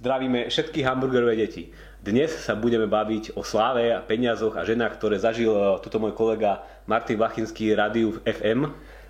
Zdravíme všetky hamburgerové deti. Dnes sa budeme baviť o sláve a peniazoch a ženách, ktoré zažil eh, tuto môj kolega Martin Vachinský rádiu v FM.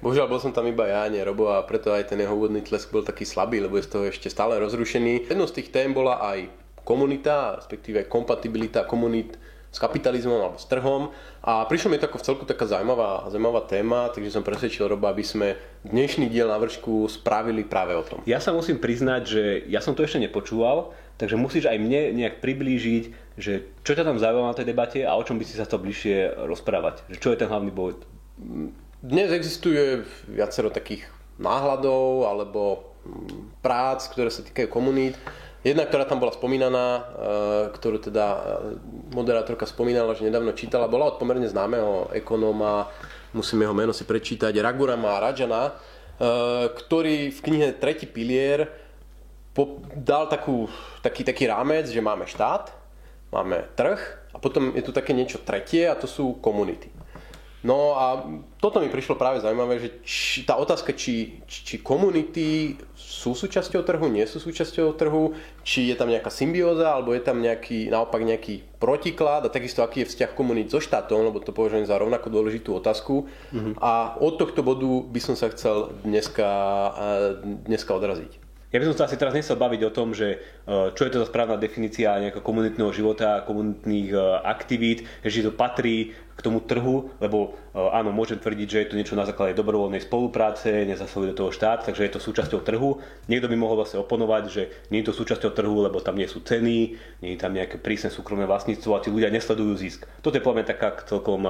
Bohužiaľ bol som tam iba ja, nie Robo a preto aj ten jeho úvodný tlesk bol taký slabý, lebo je z toho ešte stále rozrušený. Jednou z tých tém bola aj komunita, respektíve kompatibilita komunít s kapitalizmom alebo s trhom. A prišlo mi to ako v celku taká zaujímavá, zaujímavá téma, takže som presvedčil Roba, aby sme dnešný diel na vršku spravili práve o tom. Ja sa musím priznať, že ja som to ešte nepočúval, takže musíš aj mne nejak priblížiť, že čo ťa tam zaujíma na tej debate a o čom by si sa to bližšie rozprávať. Že čo je ten hlavný bod? Dnes existuje viacero takých náhľadov alebo prác, ktoré sa týkajú komunít. Jedna, ktorá tam bola spomínaná, e, ktorú teda e, moderátorka spomínala, že nedávno čítala, bola od pomerne známeho ekonóma, musím jeho meno si prečítať, Ragurama Rajana, e, ktorý v knihe Tretí pilier dal takú, taký, taký rámec, že máme štát, máme trh a potom je tu také niečo tretie a to sú komunity. No a toto mi prišlo práve zaujímavé, že či, tá otázka, či, či komunity sú súčasťou trhu, nie sú súčasťou trhu, či je tam nejaká symbióza, alebo je tam nejaký, naopak nejaký protiklad a takisto aký je vzťah komunít so štátom, lebo to považujem za rovnako dôležitú otázku. Mm-hmm. A od tohto bodu by som sa chcel dneska, dneska odraziť. Ja by som sa asi teraz nechcel baviť o tom, že e, čo je to za správna definícia nejakého komunitného života, komunitných e, aktivít, že to patrí k tomu trhu, lebo e, áno, môžem tvrdiť, že je to niečo na základe dobrovoľnej spolupráce, nezasahuje do toho štát, takže je to súčasťou trhu. Niekto by mohol vlastne oponovať, že nie je to súčasťou trhu, lebo tam nie sú ceny, nie je tam nejaké prísne súkromné vlastníctvo a tí ľudia nesledujú zisk. Toto je poviem taká celkom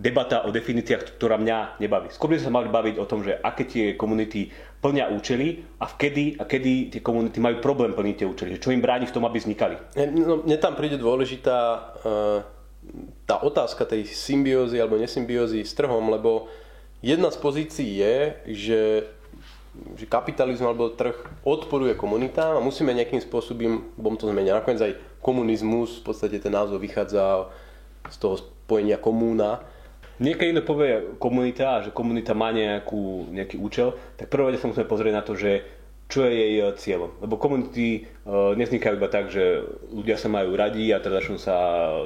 debata o definíciách, ktorá mňa nebaví. Skôr by sa mali baviť o tom, že aké tie komunity plnia účely a vkedy a kedy tie komunity majú problém plniť tie účely. Čo im bráni v tom, aby vznikali. No, mne tam príde dôležitá uh, tá otázka tej symbiózy alebo nesymbiózy s trhom, lebo jedna z pozícií je, že že kapitalizmus alebo trh odporuje komunitám a musíme nejakým spôsobom, bom to zmeniť. Nakoniec aj komunizmus, v podstate ten názov vychádza z toho spojenia komúna, niekedy niekto povie komunita, že komunita má nejakú, nejaký účel, tak prvé sa musíme pozrieť na to, že čo je jej eh, cieľom. Lebo komunity nevznikajú iba tak, že ľudia sa majú radi a teda začnú sa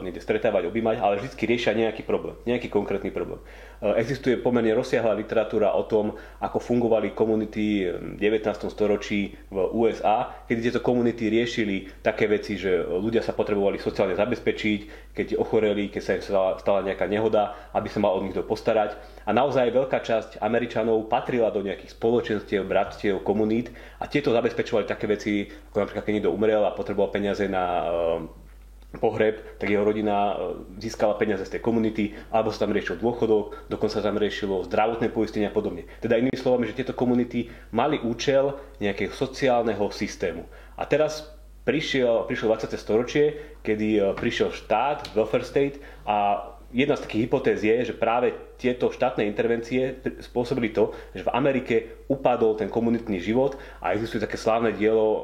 niekde stretávať, objímať, ale vždy riešia nejaký problém, nejaký konkrétny problém. Uh, existuje pomerne rozsiahla literatúra o tom, ako fungovali komunity v 19. storočí v USA, kedy tieto komunity riešili také veci, že ľudia sa potrebovali sociálne zabezpečiť, keď ochoreli, keď sa im stala nejaká nehoda, aby sa mal od nich postarať. A naozaj veľká časť Američanov patrila do nejakých spoločenstiev, bratstiev, komunít a tieto zabezpečovali také veci, ako napríklad niekto umrel a potreboval peniaze na eh, pohreb, tak jeho rodina eh, získala peniaze z tej komunity, alebo sa tam riešil dôchodok, dokonca tam riešilo zdravotné poistenie a podobne. Teda inými slovami, že tieto komunity mali účel nejakého sociálneho systému. A teraz prišiel, prišiel 20. storočie, kedy eh, prišiel štát, welfare state a jedna z takých hypotéz je, že práve tieto štátne intervencie spôsobili to, že v Amerike upadol ten komunitný život a existuje také slávne dielo e,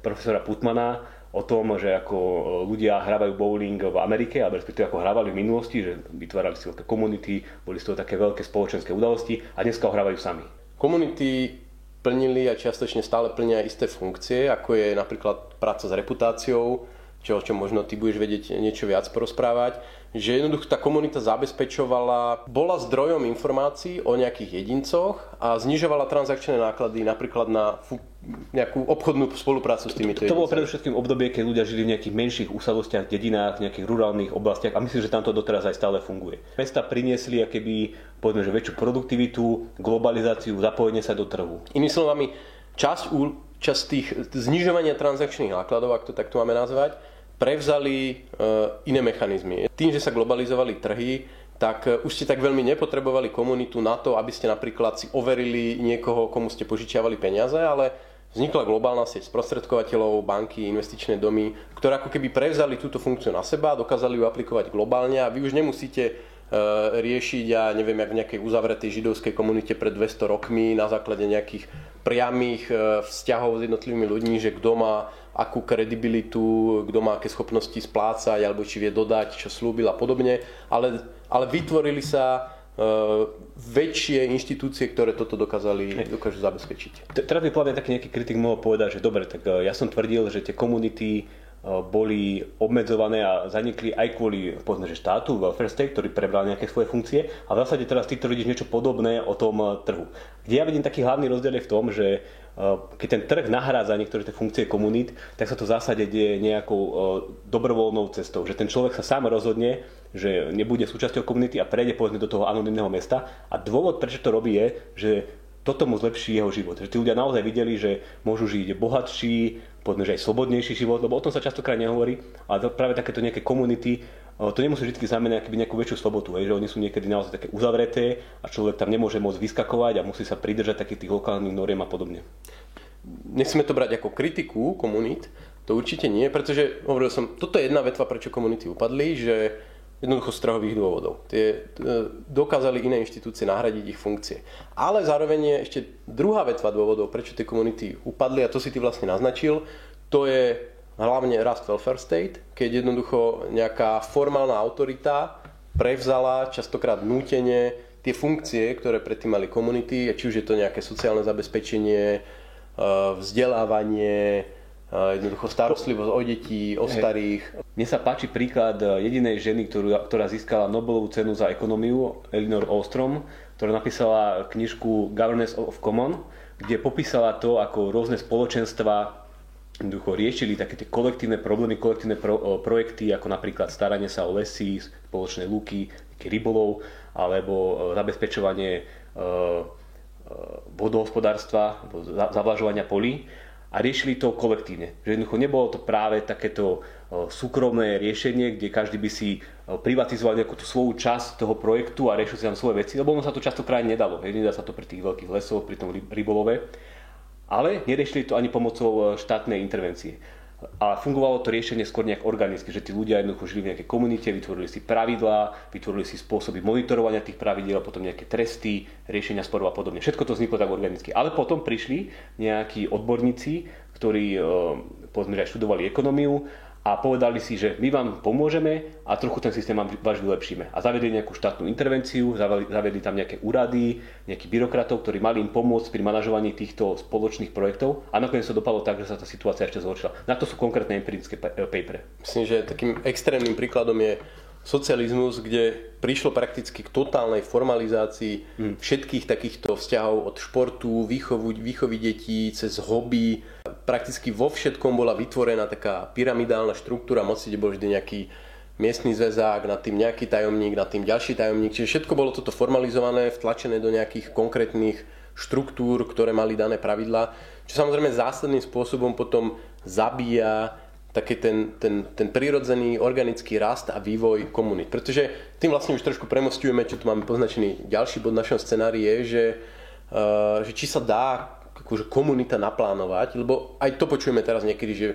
profesora Putmana o tom, že ako e, ľudia hrávajú bowling v Amerike, alebo respektíve ako hrávali v minulosti, že vytvárali si veľké komunity, boli z toho také veľké spoločenské udalosti a dneska ho hrávajú sami. Komunity plnili a čiastočne stále plnia isté funkcie, ako je napríklad práca s reputáciou, čo, čo možno ty budeš vedieť niečo viac porozprávať, že jednoducho tá komunita zabezpečovala, bola zdrojom informácií o nejakých jedincoch a znižovala transakčné náklady napríklad na nejakú obchodnú spoluprácu s týmito To, to bolo predovšetkým obdobie, keď ľudia žili v nejakých menších úsadostiach, dedinách, v nejakých rurálnych oblastiach a myslím, že tam to doteraz aj stále funguje. Mesta priniesli keby, povedzme, že väčšiu produktivitu, globalizáciu, zapojenie sa do trhu. Inými slovami, časť, časť tých znižovania transakčných nákladov, ak to takto máme nazvať, prevzali e, iné mechanizmy. Tým, že sa globalizovali trhy, tak e, už ste tak veľmi nepotrebovali komunitu na to, aby ste napríklad si overili niekoho, komu ste požičiavali peniaze, ale vznikla globálna sieť sprostredkovateľov, banky, investičné domy, ktoré ako keby prevzali túto funkciu na seba, dokázali ju aplikovať globálne a vy už nemusíte riešiť, ja neviem, jak v nejakej uzavretej židovskej komunite pred 200 rokmi na základe nejakých priamých vzťahov s jednotlivými ľuďmi, že kto má akú kredibilitu, kto má aké schopnosti splácať, alebo či vie dodať, čo slúbil a podobne. Ale, ale vytvorili sa väčšie inštitúcie, ktoré toto dokázali, dokážu zabezpečiť. Teraz by povedať taký nejaký kritik mohol povedať, že dobre, tak ja som tvrdil, že tie komunity boli obmedzované a zanikli aj kvôli povedzme, že štátu, welfare state, ktorý prebral nejaké svoje funkcie a v zásade teraz ty tvrdíš niečo podobné o tom trhu. Kde ja vidím taký hlavný rozdiel je v tom, že keď ten trh nahrádza niektoré tie funkcie komunít, tak sa to v zásade deje nejakou dobrovoľnou cestou. Že ten človek sa sám rozhodne, že nebude súčasťou komunity a prejde povedzme do toho anonimného mesta. A dôvod, prečo to robí, je, že toto mu zlepší jeho život. Že tí ľudia naozaj videli, že môžu žiť bohatší, povedzme, že aj slobodnejší život, lebo o tom sa častokrát nehovorí, ale práve takéto nejaké komunity, to nemusí vždy znamenať nejakú väčšiu slobodu, že oni sú niekedy naozaj také uzavreté a človek tam nemôže môcť vyskakovať a musí sa pridržať takých tých lokálnych noriem a podobne. Nechceme to brať ako kritiku komunít, to určite nie, pretože hovoril som, toto je jedna vetva, prečo komunity upadli, že Jednoducho z trhových dôvodov. Tie, e, dokázali iné inštitúcie nahradiť ich funkcie. Ale zároveň je ešte druhá vetva dôvodov, prečo tie komunity upadli, a to si ty vlastne naznačil, to je hlavne rast welfare state, keď jednoducho nejaká formálna autorita prevzala častokrát nútenie tie funkcie, ktoré predtým mali komunity, či už je to nejaké sociálne zabezpečenie, e, vzdelávanie, jednoducho starostlivosť o detí, o starých. Mne sa páči príklad e, jedinej ženy, ktorú, ktorá získala Nobelovú cenu za ekonómiu, Elinor Ostrom, ktorá napísala knižku Governance of Common, kde popísala to, ako rôzne spoločenstva jednoducho riešili také tie kolektívne problémy, kolektívne pro, projekty, ako napríklad staranie sa o lesy, spoločné lúky, rybolov, alebo e, zabezpečovanie e, vodohospodárstva, zavlažovania polí a riešili to kolektívne. Že jednoducho nebolo to práve takéto súkromné riešenie, kde každý by si privatizoval nejakú tú svoju časť toho projektu a riešil si tam svoje veci, lebo ono sa to častokrát nedalo. Hej, nedá sa to pri tých veľkých lesoch, pri tom rybolove. Ale neriešili to ani pomocou štátnej intervencie a fungovalo to riešenie skôr nejak organicky, že tí ľudia jednoducho žili v nejakej komunite, vytvorili si pravidlá, vytvorili si spôsoby monitorovania tých pravidiel, potom nejaké tresty, riešenia sporov a podobne. Všetko to vzniklo tak organicky. Ale potom prišli nejakí odborníci, ktorí povedzme, aj študovali ekonómiu a povedali si, že my vám pomôžeme a trochu ten systém váš vylepšíme. A zavedli nejakú štátnu intervenciu, zavedli tam nejaké úrady, nejakých byrokratov, ktorí mali im pomôcť pri manažovaní týchto spoločných projektov a nakoniec to dopadlo tak, že sa tá situácia ešte zhoršila. Na to sú konkrétne empirické papery. Myslím, že takým extrémnym príkladom je socializmus, kde prišlo prakticky k totálnej formalizácii hmm. všetkých takýchto vzťahov od športu, výchovu, výchovy detí, cez hobby. Prakticky vo všetkom bola vytvorená taká pyramidálna štruktúra moci, kde bol vždy nejaký miestny zväzák, nad tým nejaký tajomník, nad tým ďalší tajomník. Čiže všetko bolo toto formalizované, vtlačené do nejakých konkrétnych štruktúr, ktoré mali dané pravidlá, čo samozrejme zásadným spôsobom potom zabíja taký ten, ten, ten prirodzený organický rast a vývoj komunít. Pretože tým vlastne už trošku premostujeme, čo tu máme poznačený ďalší bod našom scenári je, že, uh, že či sa dá akože komunita naplánovať, lebo aj to počujeme teraz niekedy, že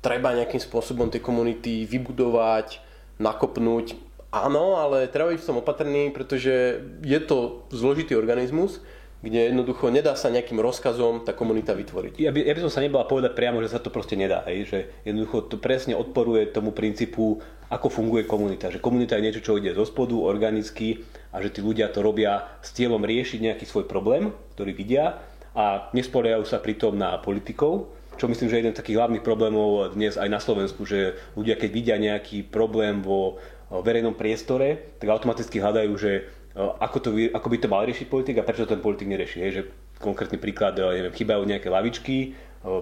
treba nejakým spôsobom tie komunity vybudovať, nakopnúť. Áno, ale treba byť v tom opatrný, pretože je to zložitý organizmus, kde jednoducho nedá sa nejakým rozkazom tá komunita vytvoriť. Ja by, ja by som sa nebala povedať priamo, že sa to proste nedá. Hej? Že jednoducho to presne odporuje tomu princípu, ako funguje komunita. Že komunita je niečo, čo ide zo spodu, organicky a že tí ľudia to robia s cieľom riešiť nejaký svoj problém, ktorý vidia a nespoliehajú sa pritom na politikov, čo myslím, že je jeden z takých hlavných problémov dnes aj na Slovensku, že ľudia keď vidia nejaký problém vo verejnom priestore, tak automaticky hľadajú, že ako, to, ako by to mal riešiť politik a prečo ten politik nerieši. Hej, že konkrétny príklad, neviem, chýbajú nejaké lavičky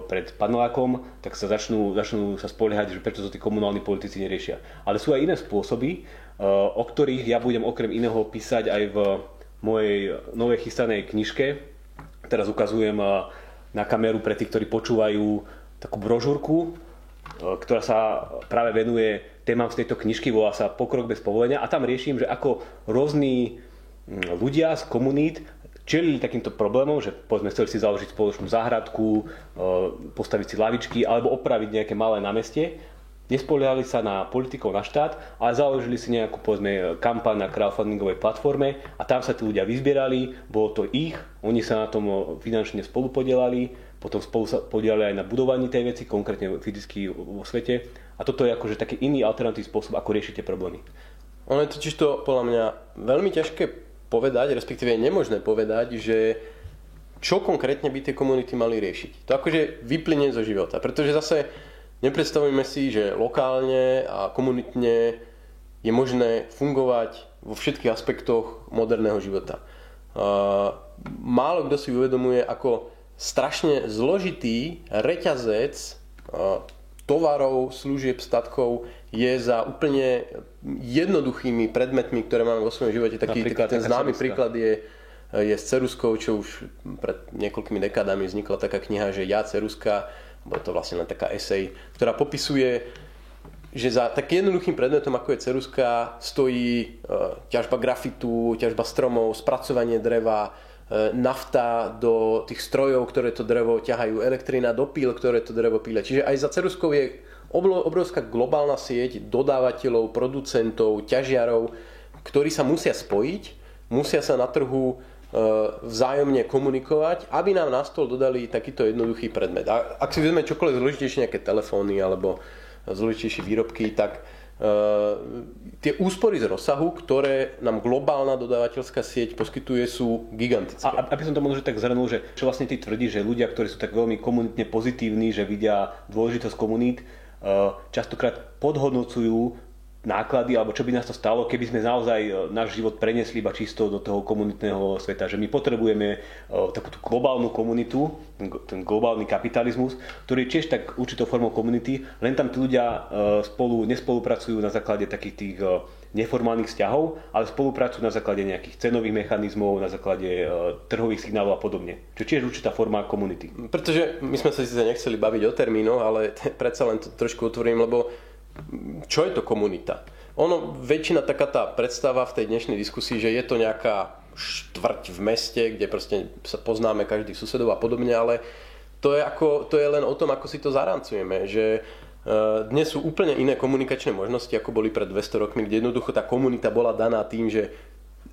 pred panelákom, tak sa začnú, začnú sa spoliehať, že prečo to tí komunálni politici neriešia. Ale sú aj iné spôsoby, o ktorých ja budem okrem iného písať aj v mojej novej chystanej knižke. Teraz ukazujem na kameru pre tých, ktorí počúvajú takú brožúrku, ktorá sa práve venuje témam z tejto knižky, volá sa Pokrok bez povolenia a tam riešim, že ako rôzni mm, ľudia z komunít čelili takýmto problémom, že povedzme chceli si založiť spoločnú záhradku, e, postaviť si lavičky alebo opraviť nejaké malé námestie. Nespoliehali sa na politikov, na štát, ale založili si nejakú povedzme, kampaň na crowdfundingovej platforme a tam sa tí ľudia vyzbierali, bolo to ich, oni sa na tom finančne spolupodielali, potom spolu sa podielali aj na budovaní tej veci, konkrétne fyzicky vo svete. A toto je akože taký iný alternatívny spôsob, ako riešite problémy. Ono je totiž to podľa mňa veľmi ťažké povedať, respektíve je nemožné povedať, že čo konkrétne by tie komunity mali riešiť. To akože vyplynie zo života, pretože zase nepredstavujeme si, že lokálne a komunitne je možné fungovať vo všetkých aspektoch moderného života. Málo kto si uvedomuje, ako strašne zložitý reťazec tovarov, služieb, statkov je za úplne jednoduchými predmetmi, ktoré máme vo svojom živote. Taký, taký ten známy ceruska. príklad je, je s ceruskou, čo už pred niekoľkými dekádami vznikla taká kniha, že ja ceruska, bolo to vlastne len taká esej, ktorá popisuje, že za takým jednoduchým predmetom, ako je ceruska, stojí uh, ťažba grafitu, ťažba stromov, spracovanie dreva, uh, nafta do tých strojov, ktoré to drevo ťahajú, elektrina do píl, ktoré to drevo píle. Čiže aj za ceruskou je obrovská globálna sieť dodávateľov, producentov, ťažiarov, ktorí sa musia spojiť, musia sa na trhu vzájomne komunikovať, aby nám na stôl dodali takýto jednoduchý predmet. A ak si vezme čokoľvek zložitejšie, nejaké telefóny alebo zložitejšie výrobky, tak Uh, tie úspory z rozsahu, ktoré nám globálna dodávateľská sieť poskytuje, sú gigantické. A aby som to možno tak zhrnul, že čo vlastne ty tvrdí, že ľudia, ktorí sú tak veľmi komunitne pozitívni, že vidia dôležitosť komunít, Eh, častokrát podhodnocujú náklady, alebo čo by nás to stalo, keby sme naozaj eh, náš život preniesli iba čisto do toho komunitného sveta. Že my potrebujeme eh, takú tú globálnu komunitu, ten globálny kapitalizmus, ktorý je tiež tak určitou formou komunity, len tam tí ľudia spolu nespolupracujú na základe takých tých neformálnych vzťahov, ale spolupracujú na základe nejakých cenových mechanizmov, na základe trhových signálov a podobne. Čo tiež určitá forma komunity. Pretože my sme sa síce nechceli baviť o termínoch, ale predsa len to trošku otvorím, lebo čo je to komunita? Ono, väčšina taká tá predstava v tej dnešnej diskusii, že je to nejaká štvrť v meste, kde proste sa poznáme každý susedov a podobne, ale to je, ako, to je len o tom, ako si to zarancujeme, že e, dnes sú úplne iné komunikačné možnosti, ako boli pred 200 rokmi, kde jednoducho tá komunita bola daná tým, že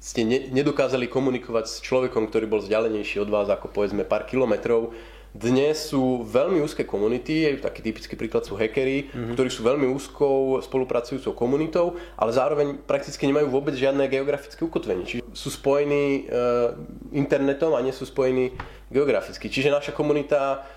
ste nedokázali komunikovať s človekom, ktorý bol vzdialenejší od vás ako povedzme pár kilometrov dnes sú veľmi úzke komunity, taký typický príklad sú hackery, mm-hmm. ktorí sú veľmi úzkou spolupracujúcou komunitou, ale zároveň prakticky nemajú vôbec žiadne geografické ukotvenie. Čiže sú spojení e, internetom a nie sú spojení geograficky. Čiže naša komunita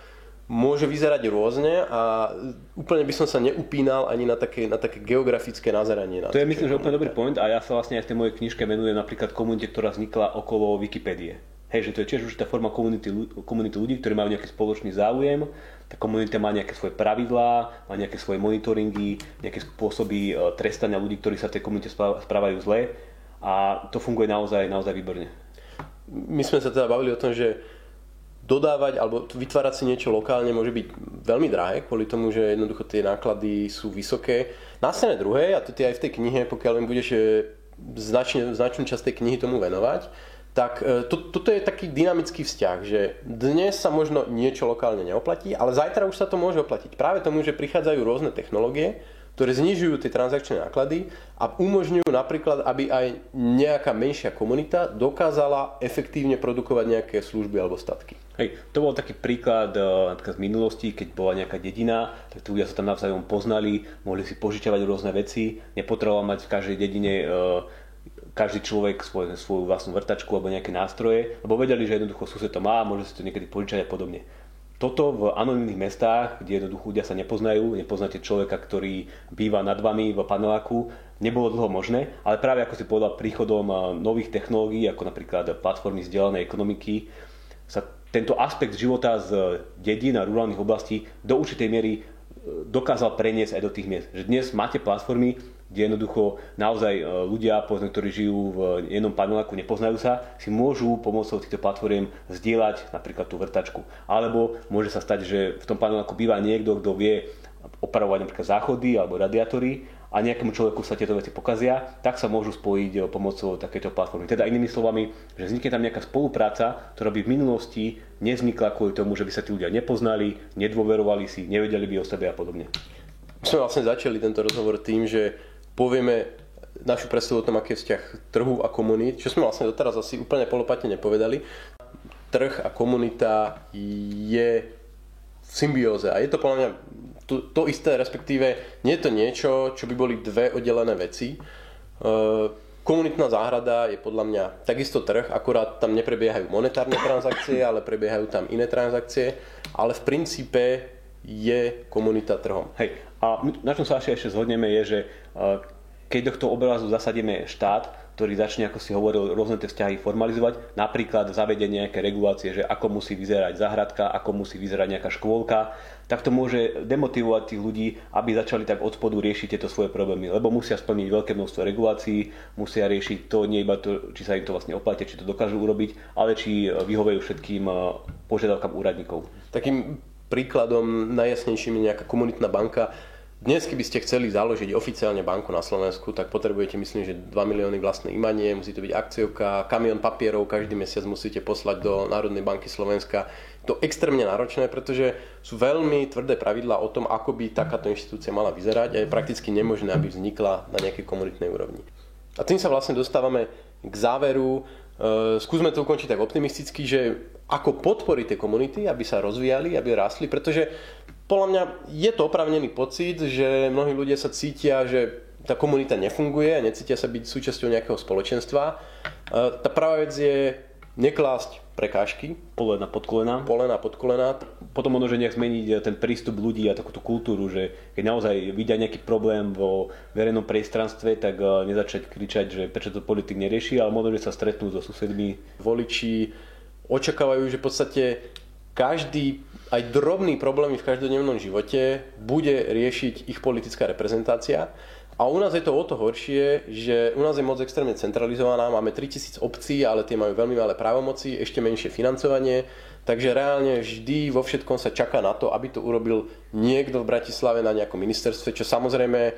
môže vyzerať rôzne a úplne by som sa neupínal ani na také, na také geografické nazeranie. Na to je myslím, že úplne dobrý point a ja sa vlastne aj v tej mojej knižke venujem napríklad komunite, ktorá vznikla okolo Wikipédie. Hej, že to je tiež určitá forma komunity, komunity ľudí, ktorí majú nejaký spoločný záujem. Tá komunita má nejaké svoje pravidlá, má nejaké svoje monitoringy, nejaké spôsoby e, trestania ľudí, ktorí sa v tej komunite správajú zle. A to funguje naozaj, naozaj výborne. My sme sa teda bavili o tom, že dodávať alebo vytvárať si niečo lokálne môže byť veľmi drahé, kvôli tomu, že jednoducho tie náklady sú vysoké. Na strane druhej, a to ty aj v tej knihe, pokiaľ len budeš e, značne, značnú časť tej knihy tomu venovať, tak e, to, toto je taký dynamický vzťah, že dnes sa možno niečo lokálne neoplatí, ale zajtra už sa to môže oplatiť. Práve tomu, že prichádzajú rôzne technológie, ktoré znižujú tie transakčné náklady a umožňujú napríklad, aby aj nejaká menšia komunita dokázala efektívne produkovať nejaké služby alebo statky. Hej, to bol taký príklad e, napríklad z minulosti, keď bola nejaká dedina, tak tí ľudia sa tam navzájom poznali, mohli si požičiavať rôzne veci, nepotreboval mať v každej dedine e, každý človek svoj, svoju vlastnú vrtačku alebo nejaké nástroje, lebo vedeli, že jednoducho sused to má, môže si to niekedy požičať a podobne. Toto v anonimných mestách, kde jednoducho ľudia sa nepoznajú, nepoznáte človeka, ktorý býva nad vami v paneláku, nebolo dlho možné, ale práve ako si povedal, príchodom eh, nových technológií, ako napríklad platformy vzdialenej ekonomiky, sa tento aspekt života z dedín a rurálnych oblastí do určitej miery eh, dokázal preniesť aj do tých miest. Že dnes máte platformy, kde jednoducho naozaj e, ľudia, povedzme, ktorí žijú v jednom paneláku, nepoznajú sa, si môžu pomocou týchto platform zdieľať napríklad tú vrtačku. Alebo môže sa stať, že v tom paneláku býva niekto, kto vie opravovať napríklad záchody alebo radiátory a nejakému človeku sa tieto veci pokazia, tak sa môžu spojiť e, pomocou takéto platformy. Teda inými slovami, že vznikne tam nejaká spolupráca, ktorá by v minulosti nevznikla kvôli tomu, že by sa tí ľudia nepoznali, nedôverovali si, nevedeli by o sebe a podobne. My sme vlastne začali tento rozhovor tým, že povieme našu predstavu o tom, aký je vzťah trhu a komunít, čo sme vlastne doteraz asi úplne polopatne nepovedali. Trh a komunita je v symbióze a je to podľa mňa to, to isté, respektíve nie je to niečo, čo by boli dve oddelené veci. Uh, Komunitná záhrada je podľa mňa takisto trh, akurát tam neprebiehajú monetárne transakcie, ale prebiehajú tam iné transakcie, ale v princípe je komunita trhom. Hej, a na čom sa ešte zhodneme je, že keď do toho obrazu zasadíme štát, ktorý začne, ako si hovoril, rôzne tie vzťahy formalizovať, napríklad zavedenie nejaké regulácie, že ako musí vyzerať zahradka, ako musí vyzerať nejaká škôlka, tak to môže demotivovať tých ľudí, aby začali tak od spodu riešiť tieto svoje problémy, lebo musia splniť veľké množstvo regulácií, musia riešiť to nie iba to, či sa im to vlastne oplatí, či to dokážu urobiť, ale či vyhovejú všetkým eh, požiadavkám úradníkov. Takým príkladom najjasnejším je nejaká komunitná banka, dnes, keby ste chceli založiť oficiálne banku na Slovensku, tak potrebujete, myslím, že 2 milióny vlastné imanie, musí to byť akciovka, kamión papierov, každý mesiac musíte poslať do Národnej banky Slovenska. To extrémne náročné, pretože sú veľmi tvrdé pravidlá o tom, ako by takáto inštitúcia mala vyzerať a je prakticky nemožné, aby vznikla na nejakej komunitnej úrovni. A tým sa vlastne dostávame k záveru. E, skúsme to ukončiť tak optimisticky, že ako podporiť tie komunity, aby sa rozvíjali, aby rástli, pretože podľa mňa je to opravnený pocit, že mnohí ľudia sa cítia, že tá komunita nefunguje a necítia sa byť súčasťou nejakého spoločenstva. E, tá prvá vec je neklásť prekážky. Polena pod kolena. Polena pod kolena. Potom možno, že nejak zmeniť ten prístup ľudí a takúto kultúru, že keď naozaj vidia nejaký problém vo verejnom priestranstve, tak e, nezačať kričať, že prečo to politik nerieši, ale možno, že sa stretnú so susedmi. Voliči očakávajú, že v podstate každý, aj drobný problémy v každodennom živote bude riešiť ich politická reprezentácia. A u nás je to o to horšie, že u nás je moc extrémne centralizovaná, máme 3000 obcí, ale tie majú veľmi malé právomoci, ešte menšie financovanie, takže reálne vždy vo všetkom sa čaká na to, aby to urobil niekto v Bratislave na nejakom ministerstve, čo samozrejme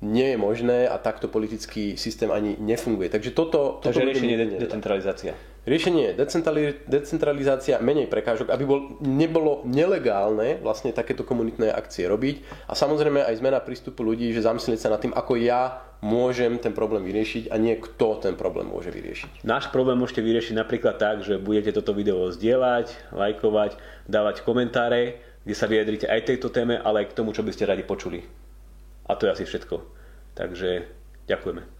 nie je možné a takto politický systém ani nefunguje. Takže toto... Takže toto riešenie je decentralizácia. Riešenie je decentralizácia, menej prekážok, aby bol, nebolo nelegálne vlastne takéto komunitné akcie robiť a samozrejme aj zmena prístupu ľudí, že zamyslieť sa nad tým, ako ja môžem ten problém vyriešiť a nie kto ten problém môže vyriešiť. Náš problém môžete vyriešiť napríklad tak, že budete toto video zdieľať, lajkovať, dávať komentáre, kde sa vyjadrite aj tejto téme, ale aj k tomu, čo by ste radi počuli. A to je asi všetko. Takže ďakujeme.